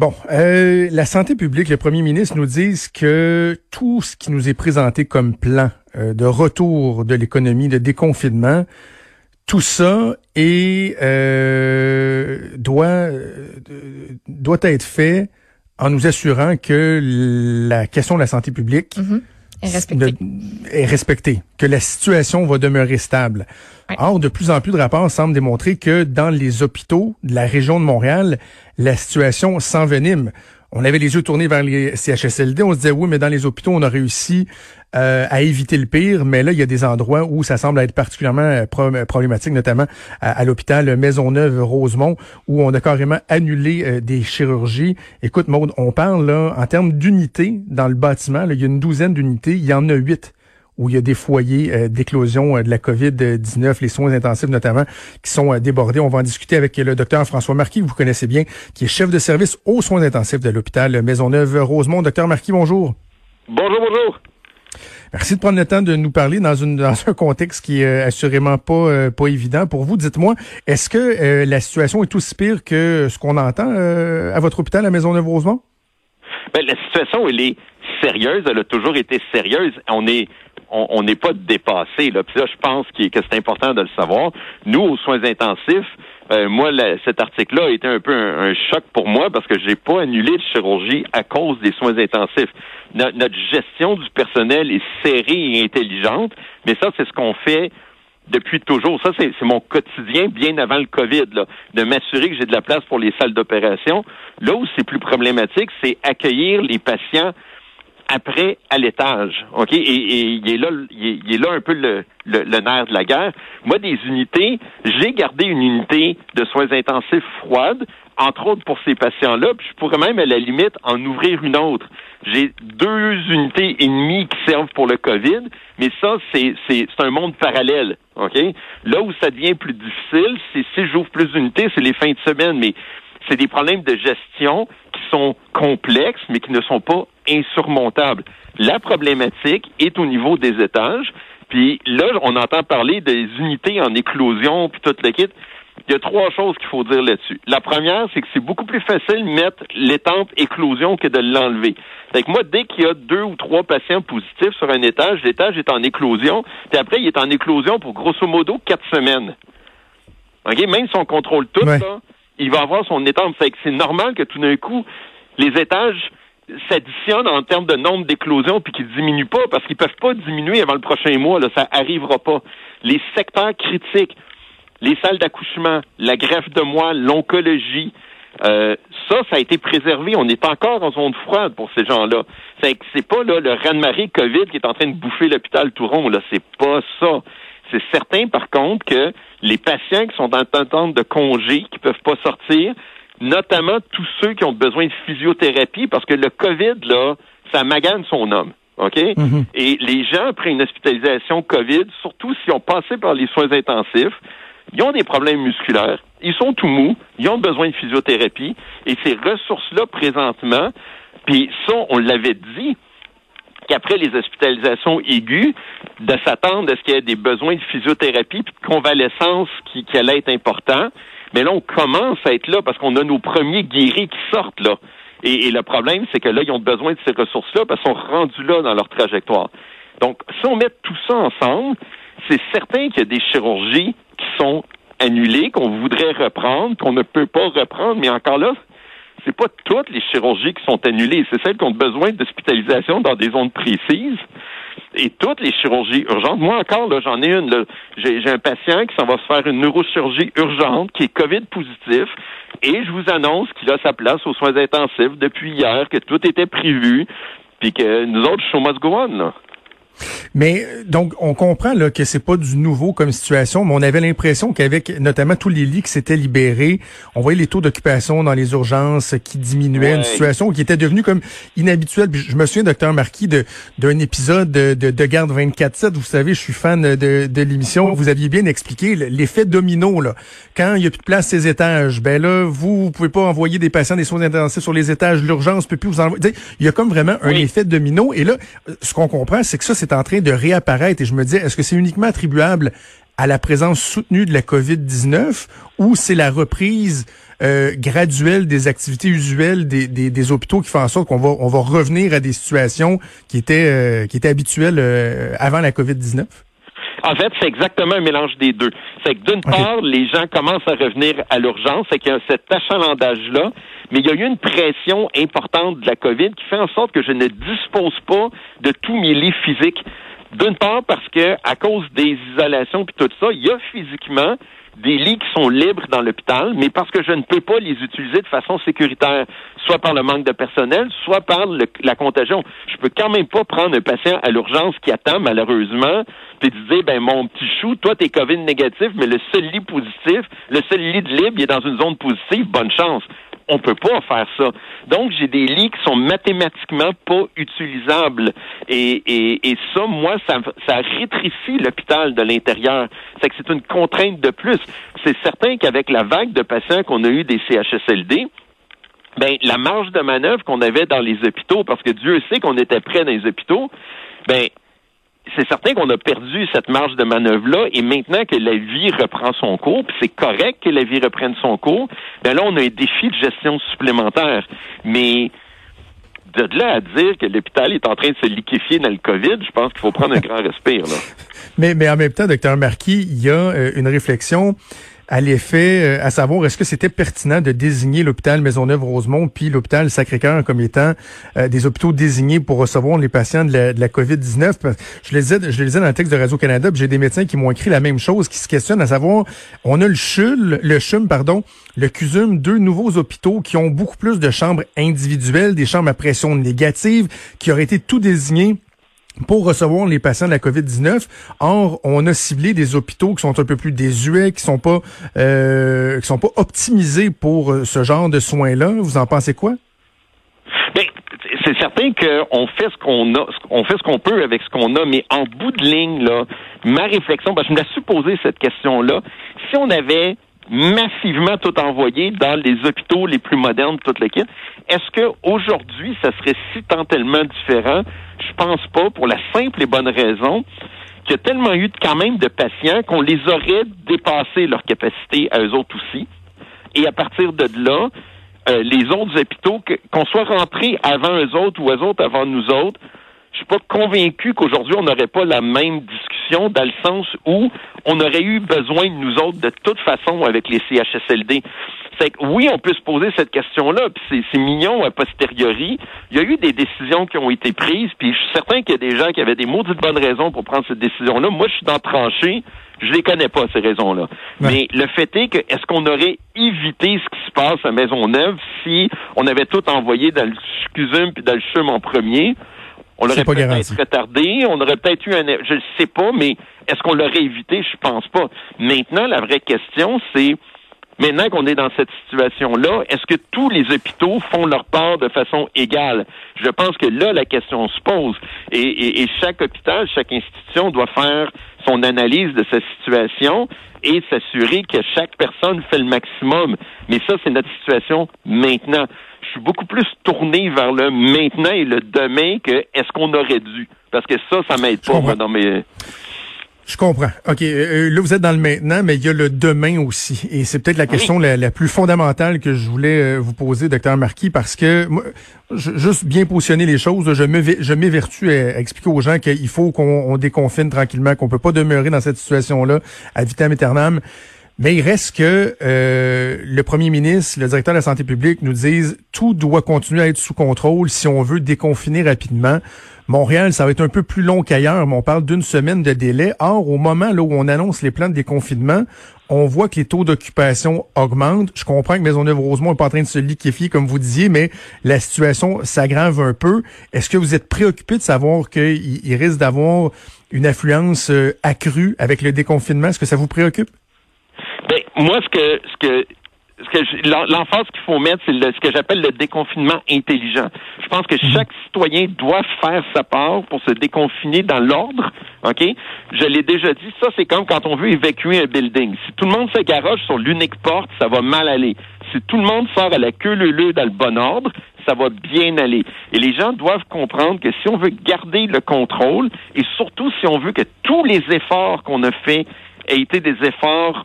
Bon, euh, la santé publique, le premier ministre nous dit que tout ce qui nous est présenté comme plan euh, de retour de l'économie, de déconfinement, tout ça est, euh, doit, euh, doit être fait en nous assurant que la question de la santé publique mm-hmm. Est, respectée. est respectée, que la situation va demeurer stable. Ouais. Or, de plus en plus de rapports semblent démontrer que dans les hôpitaux de la région de Montréal, la situation s'envenime on avait les yeux tournés vers les CHSLD. On se disait, oui, mais dans les hôpitaux, on a réussi euh, à éviter le pire. Mais là, il y a des endroits où ça semble être particulièrement euh, problématique, notamment à, l'hôpital Maisonneuve-Rosemont, où on a carrément annulé euh, des chirurgies. Écoute, Maude, on parle là en termes d'unités dans le bâtiment. Il y a une douzaine d'unités. Il y en a huit où il y a des foyers euh, d'éclosion euh, de la COVID-19, les soins intensifs notamment, qui sont euh, débordés. On va en discuter avec le docteur François Marquis, que vous connaissez bien, qui est chef de service aux soins intensifs de l'hôpital Maisonneuve-Rosemont. Docteur Marquis, bonjour. Bonjour, bonjour. Merci de prendre le temps de nous parler dans, une, dans un contexte qui est assurément pas, pas évident pour vous. Dites-moi, est-ce que la situation est aussi pire que ce qu'on entend à votre hôpital à Maisonneuve-Rosemont? Ben, la situation, elle est sérieuse. Elle a toujours été sérieuse. On est on n'est pas dépassé. Là. Là, je pense que, c'est important de le savoir. Nous, aux soins intensifs, euh, moi, cet article-là a été un peu un, choc pour moi parce que j'ai pas annulé de chirurgie à cause des soins intensifs. notre gestion du personnel est serrée et intelligente, mais ça, c'est ce qu'on fait depuis toujours. Ça, c'est mon quotidien bien avant le COVID, là, de m'assurer que j'ai de la place pour les salles d'opération. Là où c'est plus problématique, c'est accueillir les patients après à l'étage. OK? Et, il est là, il est, là un peu le, le, nerf de la guerre. Moi, des unités, j'ai gardé une unité de soins intensifs froide, entre autres pour ces patients-là, puis je pourrais même à la limite en ouvrir une autre. J'ai deux unités et demie qui servent pour le COVID, mais ça, c'est, c'est, c'est un monde parallèle. OK? Là où ça devient plus difficile, c'est si j'ouvre plus d'unités, c'est les fins de semaine, mais c'est des problèmes de gestion qui sont complexes, mais qui ne sont pas insurmontables. La problématique est au niveau des étages. Puis là, on entend parler des unités en éclosion, puis toute le kit. Il y a trois choses qu'il faut dire là-dessus. La première, c'est que c'est beaucoup plus facile de mettre l'étente éclosion que de l'enlever. Fait que moi, dès qu'il y a deux ou trois patients positifs sur un étage, l'étage est en éclosion, puis après, il est en éclosion pour grosso modo quatre semaines. OK? Même si on contrôle tout, ça, il va avoir son étente. Fait que c'est normal que tout d'un coup, les étages s'additionnent en termes de nombre d'éclosions puis qu'ils diminuent pas parce qu'ils peuvent pas diminuer avant le prochain mois. Là, ça arrivera pas. Les secteurs critiques, les salles d'accouchement, la greffe de moelle, l'oncologie, euh, ça, ça a été préservé. On est encore en zone froide pour ces gens-là. C'est c'est pas là le raz-de-marée COVID qui est en train de bouffer l'hôpital Touron. Là, c'est pas ça. C'est certain, par contre, que les patients qui sont en attente de congé, qui peuvent pas sortir, notamment tous ceux qui ont besoin de physiothérapie, parce que le COVID, là, ça magane son homme. OK? Mm-hmm. Et les gens, après une hospitalisation COVID, surtout s'ils ont passé par les soins intensifs, ils ont des problèmes musculaires, ils sont tout mous, ils ont besoin de physiothérapie, et ces ressources-là, présentement, puis ça, on l'avait dit, qu'après les hospitalisations aiguës, de s'attendre à ce qu'il y ait des besoins de physiothérapie puis de convalescence qui, qui allait être important. Mais là, on commence à être là parce qu'on a nos premiers guéris qui sortent là. Et, le problème, c'est que là, ils ont besoin de ces ressources-là parce qu'ils sont rendus là dans leur trajectoire. Donc, si on met tout ça ensemble, c'est certain qu'il y a des chirurgies qui sont annulées, qu'on voudrait reprendre, qu'on ne peut pas reprendre, mais encore là, c'est pas toutes les chirurgies qui sont annulées, c'est celles qui ont besoin d'hospitalisation dans des zones précises. Et toutes les chirurgies urgentes. Moi encore, là, j'en ai une. J'ai un patient qui s'en va se faire une neurochirurgie urgente, qui est COVID positif, et je vous annonce qu'il a sa place aux soins intensifs depuis hier, que tout était prévu, puis que nous autres, show must go on, là. Mais donc, on comprend là, que c'est pas du nouveau comme situation, mais on avait l'impression qu'avec notamment tous les lits qui s'étaient libérés, on voyait les taux d'occupation dans les urgences qui diminuaient, une situation qui était devenue comme inhabituelle. je me souviens, docteur Marquis, d'un épisode de, de, de Garde 24-7. Vous savez, je suis fan de, de l'émission. Vous aviez bien expliqué l'effet domino. Là. Quand il y a plus de place ces étages, ben là, vous, vous pouvez pas envoyer des patients des soins intensifs sur les étages. L'urgence peut plus vous envoyer. Il y a comme vraiment un effet domino. Et là, ce qu'on comprend, c'est que ça, c'est en train de réapparaître. Et je me dis, est-ce que c'est uniquement attribuable à la présence soutenue de la COVID-19 ou c'est la reprise euh, graduelle des activités usuelles des, des, hôpitaux qui font en sorte qu'on va, on va revenir à des situations qui étaient, euh, qui étaient habituelles euh, avant la COVID-19? En fait, c'est exactement un mélange des deux. C'est que d'une part, les gens commencent à revenir à l'urgence, c'est qu'il y a cet achalandage-là, mais il y a eu une pression importante de la COVID qui fait en sorte que je ne dispose pas de tous mes lits physiques. D'une part, parce que à cause des isolations puis tout ça, il y a physiquement des lits qui sont libres dans l'hôpital, mais parce que je ne peux pas les utiliser de façon sécuritaire, soit par le manque de personnel, soit par la contagion. Je peux quand même pas prendre un patient à l'urgence qui attend, malheureusement, puis dire, ben, mon petit chou, toi, t'es COVID négatif, mais le seul lit positif, le seul lit de libre, il est dans une zone positive, bonne chance on peut pas faire ça. Donc, j'ai des lits qui sont mathématiquement pas utilisables. Et, et, et ça, moi, ça, ça rétrécit l'hôpital de l'intérieur. C'est que c'est une contrainte de plus. C'est certain qu'avec la vague de patients qu'on a eu des CHSLD, ben, la marge de manœuvre qu'on avait dans les hôpitaux, parce que Dieu sait qu'on était près dans les hôpitaux, ben, c'est certain qu'on a perdu cette marge de manœuvre-là, et maintenant que la vie reprend son cours, puis c'est correct que la vie reprenne son cours, ben là, on a un défi de gestion supplémentaire. Mais de là à dire que l'hôpital est en train de se liquéfier dans le COVID, je pense qu'il faut prendre un grand respire. Là. Mais, mais en même temps, docteur Marquis, il y a euh, une réflexion à l'effet, euh, à savoir est-ce que c'était pertinent de désigner l'hôpital Maisonneuve-Rosemont puis l'hôpital Sacré-Cœur comme étant euh, des hôpitaux désignés pour recevoir les patients de la, COVID-19. Je le disais, je le disais dans le texte de Radio-Canada, j'ai des médecins qui m'ont écrit la même chose, qui se questionnent à savoir, on a le CHUL, le CHUM, pardon, le CUSUM, deux nouveaux hôpitaux qui ont beaucoup plus de chambres individuelles, des chambres à pression négative, qui auraient été tout désignés pour recevoir les patients de la COVID-19. Or, on a ciblé des hôpitaux qui sont un peu plus désuets, qui sont pas euh, qui sont pas optimisés pour euh, ce genre de soins-là. Vous en pensez quoi? Bien, c'est certain qu'on fait ce qu'on a, on fait ce qu'on peut avec ce qu'on a, mais en bout de ligne, là, ma réflexion, parce que je me suis posé cette question-là, si on avait massivement tout envoyé dans les hôpitaux les plus modernes, toute l'équipe. Est-ce que aujourd'hui, ça serait si tellement différent? Je pense pas, pour la simple et bonne raison qu'il y a tellement eu quand même de patients qu'on les aurait dépassé leur capacité à eux autres aussi. Et à partir de là, euh, les autres hôpitaux, qu'on soit rentrés avant eux autres ou eux autres avant nous autres, je suis pas convaincu qu'aujourd'hui on n'aurait pas la même discussion dans le sens où on aurait eu besoin de nous autres de toute façon avec les CHSLD. C'est que oui, on peut se poser cette question-là, puis c'est mignon a posteriori. Il y a eu des décisions qui ont été prises, puis je suis certain qu'il y a des gens qui avaient des maudites bonnes raisons pour prendre cette décision-là. Moi, je suis dans tranché. Je les connais pas, ces raisons-là. Mais le fait est que, est-ce qu'on aurait évité ce qui se passe à Maisonneuve si on avait tout envoyé dans le CUSUM puis dans le CHUM en premier? On l'aurait peut-être retardé, on aurait peut-être eu un... Je ne sais pas, mais est-ce qu'on l'aurait évité? Je pense pas. Maintenant, la vraie question, c'est Maintenant qu'on est dans cette situation-là, est-ce que tous les hôpitaux font leur part de façon égale? Je pense que là, la question se pose. Et, chaque hôpital, chaque institution doit faire son analyse de sa situation et s'assurer que chaque personne fait le maximum. Mais ça, c'est notre situation maintenant. Je suis beaucoup plus tourné vers le maintenant et le demain que est-ce qu'on aurait dû. Parce que ça, ça m'aide pas dans mes... Je comprends. OK. Euh, euh, là, vous êtes dans le maintenant, mais il y a le demain aussi. Et c'est peut-être la question la, plus fondamentale que je voulais euh, vous poser, docteur Marquis, parce que moi, juste bien positionner les choses, je je m'évertue à, expliquer aux gens qu'il faut qu'on déconfine tranquillement, qu'on peut pas demeurer dans cette situation-là à vitam aeternam. Mais il reste que le premier ministre, le directeur de la santé publique nous disent tout doit continuer à être sous contrôle si on veut déconfiner rapidement. Montréal, ça va être un peu plus long qu'ailleurs, mais on parle d'une semaine de délai. Or, au moment là, où on annonce les plans de déconfinement, on voit que les taux d'occupation augmentent. Je comprends que Maisonneuve-Rosemont n'est pas en train de se liquéfier, comme vous disiez, mais la situation s'aggrave un peu. Est-ce que vous êtes préoccupé de savoir qu'il risque d'avoir une affluence euh, accrue avec le déconfinement? Est-ce que ça vous préoccupe? Moi, ce que, ce que l'emphase qu'il faut mettre, c'est ce que j'appelle le déconfinement intelligent. Je pense que mhm. chaque citoyen doit faire sa part pour se déconfiner dans l'ordre. OK? Je l'ai déjà dit, ça, c'est comme quand on veut évacuer un building. Si tout le monde se garoche sur l'unique porte, ça va mal aller. Si tout le monde sort à la queue leu dans le bon ordre, ça va bien aller. Et les gens doivent comprendre que si on veut garder le contrôle, et surtout si on veut que tous les efforts qu'on a faits aient été des efforts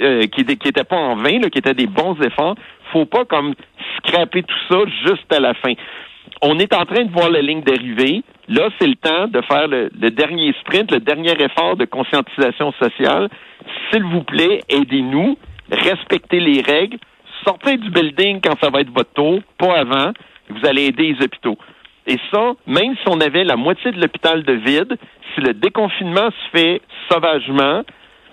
euh, qui n'étaient pas en vain, là, qui étaient des bons efforts. Faut pas comme scraper tout ça juste à la fin. On est en train de voir la ligne d'arrivée. Là, c'est le temps de faire le, dernier sprint, le dernier effort de conscientisation sociale. S'il vous plaît, aidez-nous, respectez les règles, sortez du building quand ça va être votre tour, pas avant. Vous allez aider les hôpitaux. Et ça, même si on avait la moitié de l'hôpital de vide, si le déconfinement se fait sauvagement,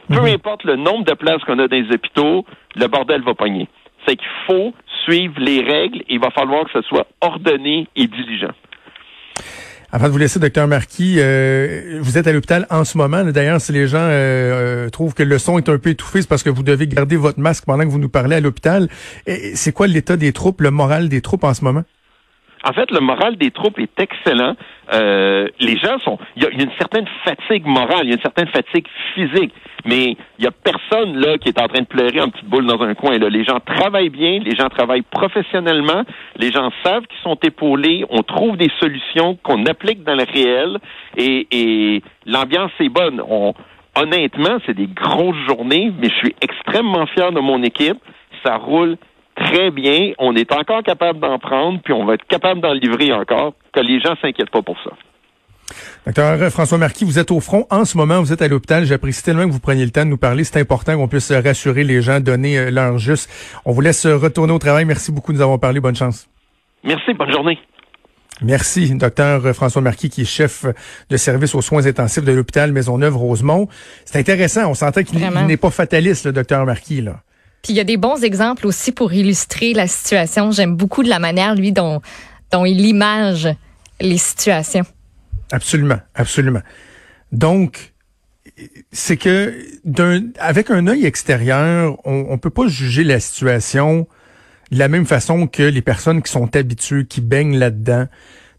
peu mhm. importe le nombre de places qu'on a dans les hôpitaux, le bordel va pogner. C'est qu'il faut suivre les règles et il va falloir que ce soit ordonné et diligent. Avant de vous laisser, docteur Marquis, euh, vous êtes à l'hôpital en ce moment. D'ailleurs, si les gens euh, euh, trouvent que le son est un peu étouffé, c'est parce que vous devez garder votre masque pendant que vous nous parlez à l'hôpital. C'est quoi l'état des troupes, le moral des troupes en ce moment? En fait, le moral des troupes est excellent. Euh, les gens sont. Il y, a une certaine fatigue morale, il y a une certaine fatigue physique, mais il y a personne là qui est en train de pleurer en petite boule dans un coin. Là. Les gens travaillent bien, les gens travaillent professionnellement, les gens savent qu'ils sont épaulés, on trouve des solutions qu'on applique dans le réel et, et l'ambiance est bonne. On, honnêtement, c'est des grosses journées, mais je suis extrêmement fier de mon équipe. Ça roule très bien. On est encore capable d'en prendre, puis on va être capable d'en livrer encore. Que les gens s'inquiètent pas pour ça. Docteur François Marquis, vous êtes au front en ce moment, vous êtes à l'hôpital. J'apprécie tellement que vous preniez le temps de nous parler. C'est important qu'on puisse rassurer les gens, donner euh, l'heure juste. On vous laisse retourner au travail. Merci beaucoup de nous avoir parlé. Bonne chance. Merci. Bonne journée. Merci, docteur François Marquis, qui est chef de service aux soins intensifs de l'hôpital Maisonneuve-Rosemont. C'est intéressant. On sentait qu'il n'est pas fataliste, le docteur Marquis, là. Puis il y a des bons exemples aussi pour illustrer la situation. J'aime beaucoup de la manière, lui, dont, il image les situations. Absolument, absolument. Donc, c'est que d'un, avec un œil extérieur, on, on peut pas juger la situation de la même façon que les personnes qui sont habituées, qui baignent là-dedans.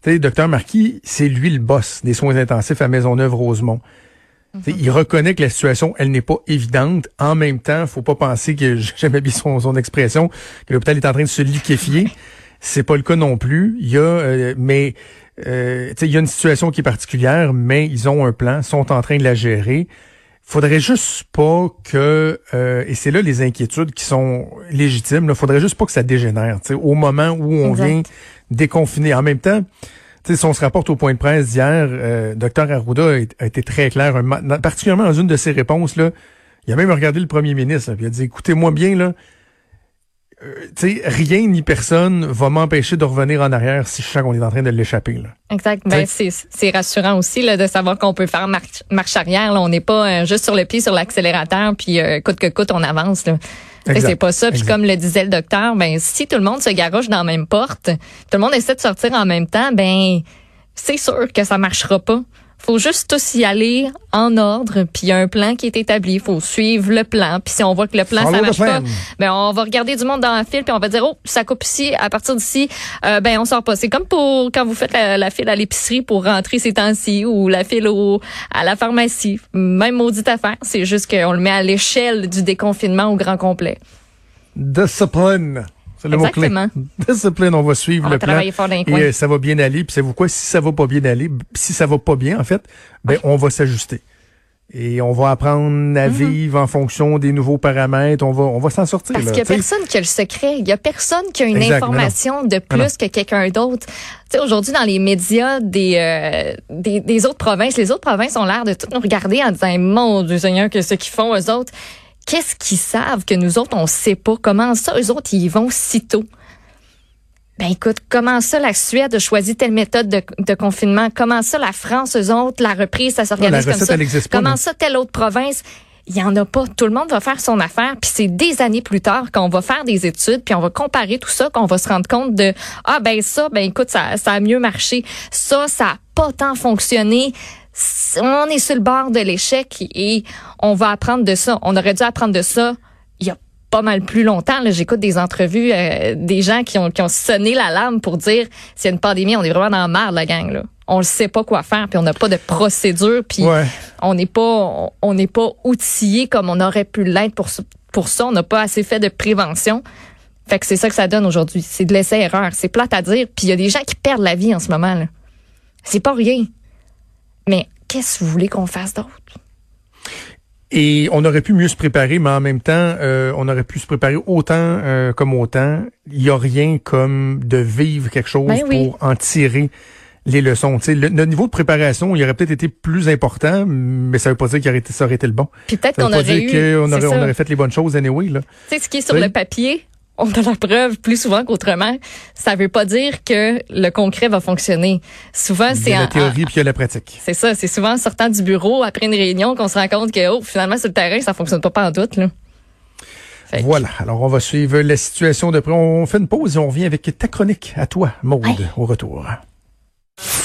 Tu sais, docteur Marquis, c'est lui le boss des soins intensifs à Maisonneuve-Rosemont. Il reconnaît que la situation, elle n'est pas évidente. En même temps, faut pas penser que j'ai jamais vu son, son expression que l'hôpital est en train de se liquéfier. C'est pas le cas non plus. Il y a, euh, mais euh, il y a une situation qui est particulière, mais ils ont un plan, sont en train de la gérer. Faudrait juste pas que, euh, et c'est là les inquiétudes qui sont légitimes. Il faudrait juste pas que ça dégénère. Au moment où on vient déconfiner, en même temps si on se rapporte au point de presse d'hier, euh, Dr Arruda a, été très clair, particulièrement dans une de ses réponses. Là, il a même regardé le premier ministre, et il a dit, écoutez-moi bien, là, euh, rien ni personne va m'empêcher de revenir en arrière si je sens qu'on est en train de l'échapper. Exact. Ben, c'est rassurant aussi là, de savoir qu'on peut faire marche, arrière. Là. On n'est pas euh, juste sur le pied sur l'accélérateur, puis euh, coûte que coûte, on avance. Là. C'est pas ça. Puis comme le disait le docteur, ben si tout le monde se garoche dans la même porte, tout le monde essaie de sortir en même temps, ben c'est sûr que ça marchera pas faut juste tous y aller en ordre, puis il y a un plan qui est établi, il faut suivre le plan, puis si on voit que le plan ça marche pas, ben on va regarder du monde dans la file puis on va dire oh, ça coupe ici, à partir d'ici euh, ben on sort pas. C'est comme pour quand vous faites la, file à l'épicerie pour rentrer ces temps-ci ou la file au à la pharmacie, même maudite affaire, c'est juste qu'on le met à l'échelle du déconfinement au grand complet. Discipline. C'est le mot-clé. Discipline, on va suivre le plan. et euh, ça va bien aller. Puis savez-vous quoi? Si ça va pas bien aller, si ça va pas bien, en fait, ben, on va s'ajuster. Et on va apprendre à mm-hmm. vivre en fonction des nouveaux paramètres. On va, on va s'en sortir. Parce qu'il y a personne qui a le secret. Il y a personne qui a une information de plus que quelqu'un d'autre. Tu sais, aujourd'hui, dans les médias des, euh, des, des, autres provinces, les autres provinces ont l'air de tout nous regarder en disant, mon Dieu Seigneur, que ce qu'ils font, eux autres qu'est-ce qu'ils savent que nous autres, on sait pas? Comment ça, eux autres, ils y vont si tôt? Ben écoute, comment ça la Suède a choisi telle méthode de, confinement? Comment ça la France, eux autres, la reprise, ça s'organise comme ça? comment ça telle autre province? Il y en a pas. Tout le monde va faire son affaire, puis c'est des années plus tard qu'on va faire des études, puis on va comparer tout ça, qu'on va se rendre compte de ah ben ça, ben écoute, ça, ça a mieux marché, ça, ça a pas tant fonctionné on est sur le bord de l'échec et on va apprendre de ça. On aurait dû apprendre de ça il y a pas mal plus longtemps. J'écoute des entrevues euh, des gens qui ont, qui ont sonné l'alarme pour dire s'il y a une pandémie, on est vraiment dans la merde, la gang. Là. On ne sait pas quoi faire, puis on n'a pas de procédure, puis on n'est pas on n'est pas outillé comme on aurait pu l'être pour pour ça. On n'a pas assez fait de prévention. Fait que c'est ça que ça donne aujourd'hui. C'est de l'essai-erreur. C'est plate à dire. Puis il y a des gens qui perdent la vie en ce moment. C'est pas rien. Mais qu'est-ce que vous voulez qu'on fasse d'autre? Et on aurait pu mieux se préparer, mais en même temps, euh, on aurait pu se préparer autant euh, comme autant. Il y a rien comme de vivre quelque chose Ben oui. pour en tirer les leçons. Le, notre niveau de préparation, il aurait peut-être été plus important, mais ça veut pas dire qu'il aurait été, ça aurait été le bon. Puis peut-être qu'on aurait eu. on fait les bonnes choses anyway. Là. Tu sais, ce qui est sur Oui. le papier, on a la preuve plus souvent qu'autrement. Ça veut pas dire que le concret va fonctionner. Souvent, Il y c'est a en- la théorie en- puis il y a la pratique. c'est ça, c'est souvent en sortant du bureau après une réunion qu'on se rend compte que oh, finalement sur le terrain, ça fonctionne pas en doute là. Fait Voilà. Alors, on va suivre la situation de près. On fait une pause et on revient avec ta chronique à toi, Maude, au retour.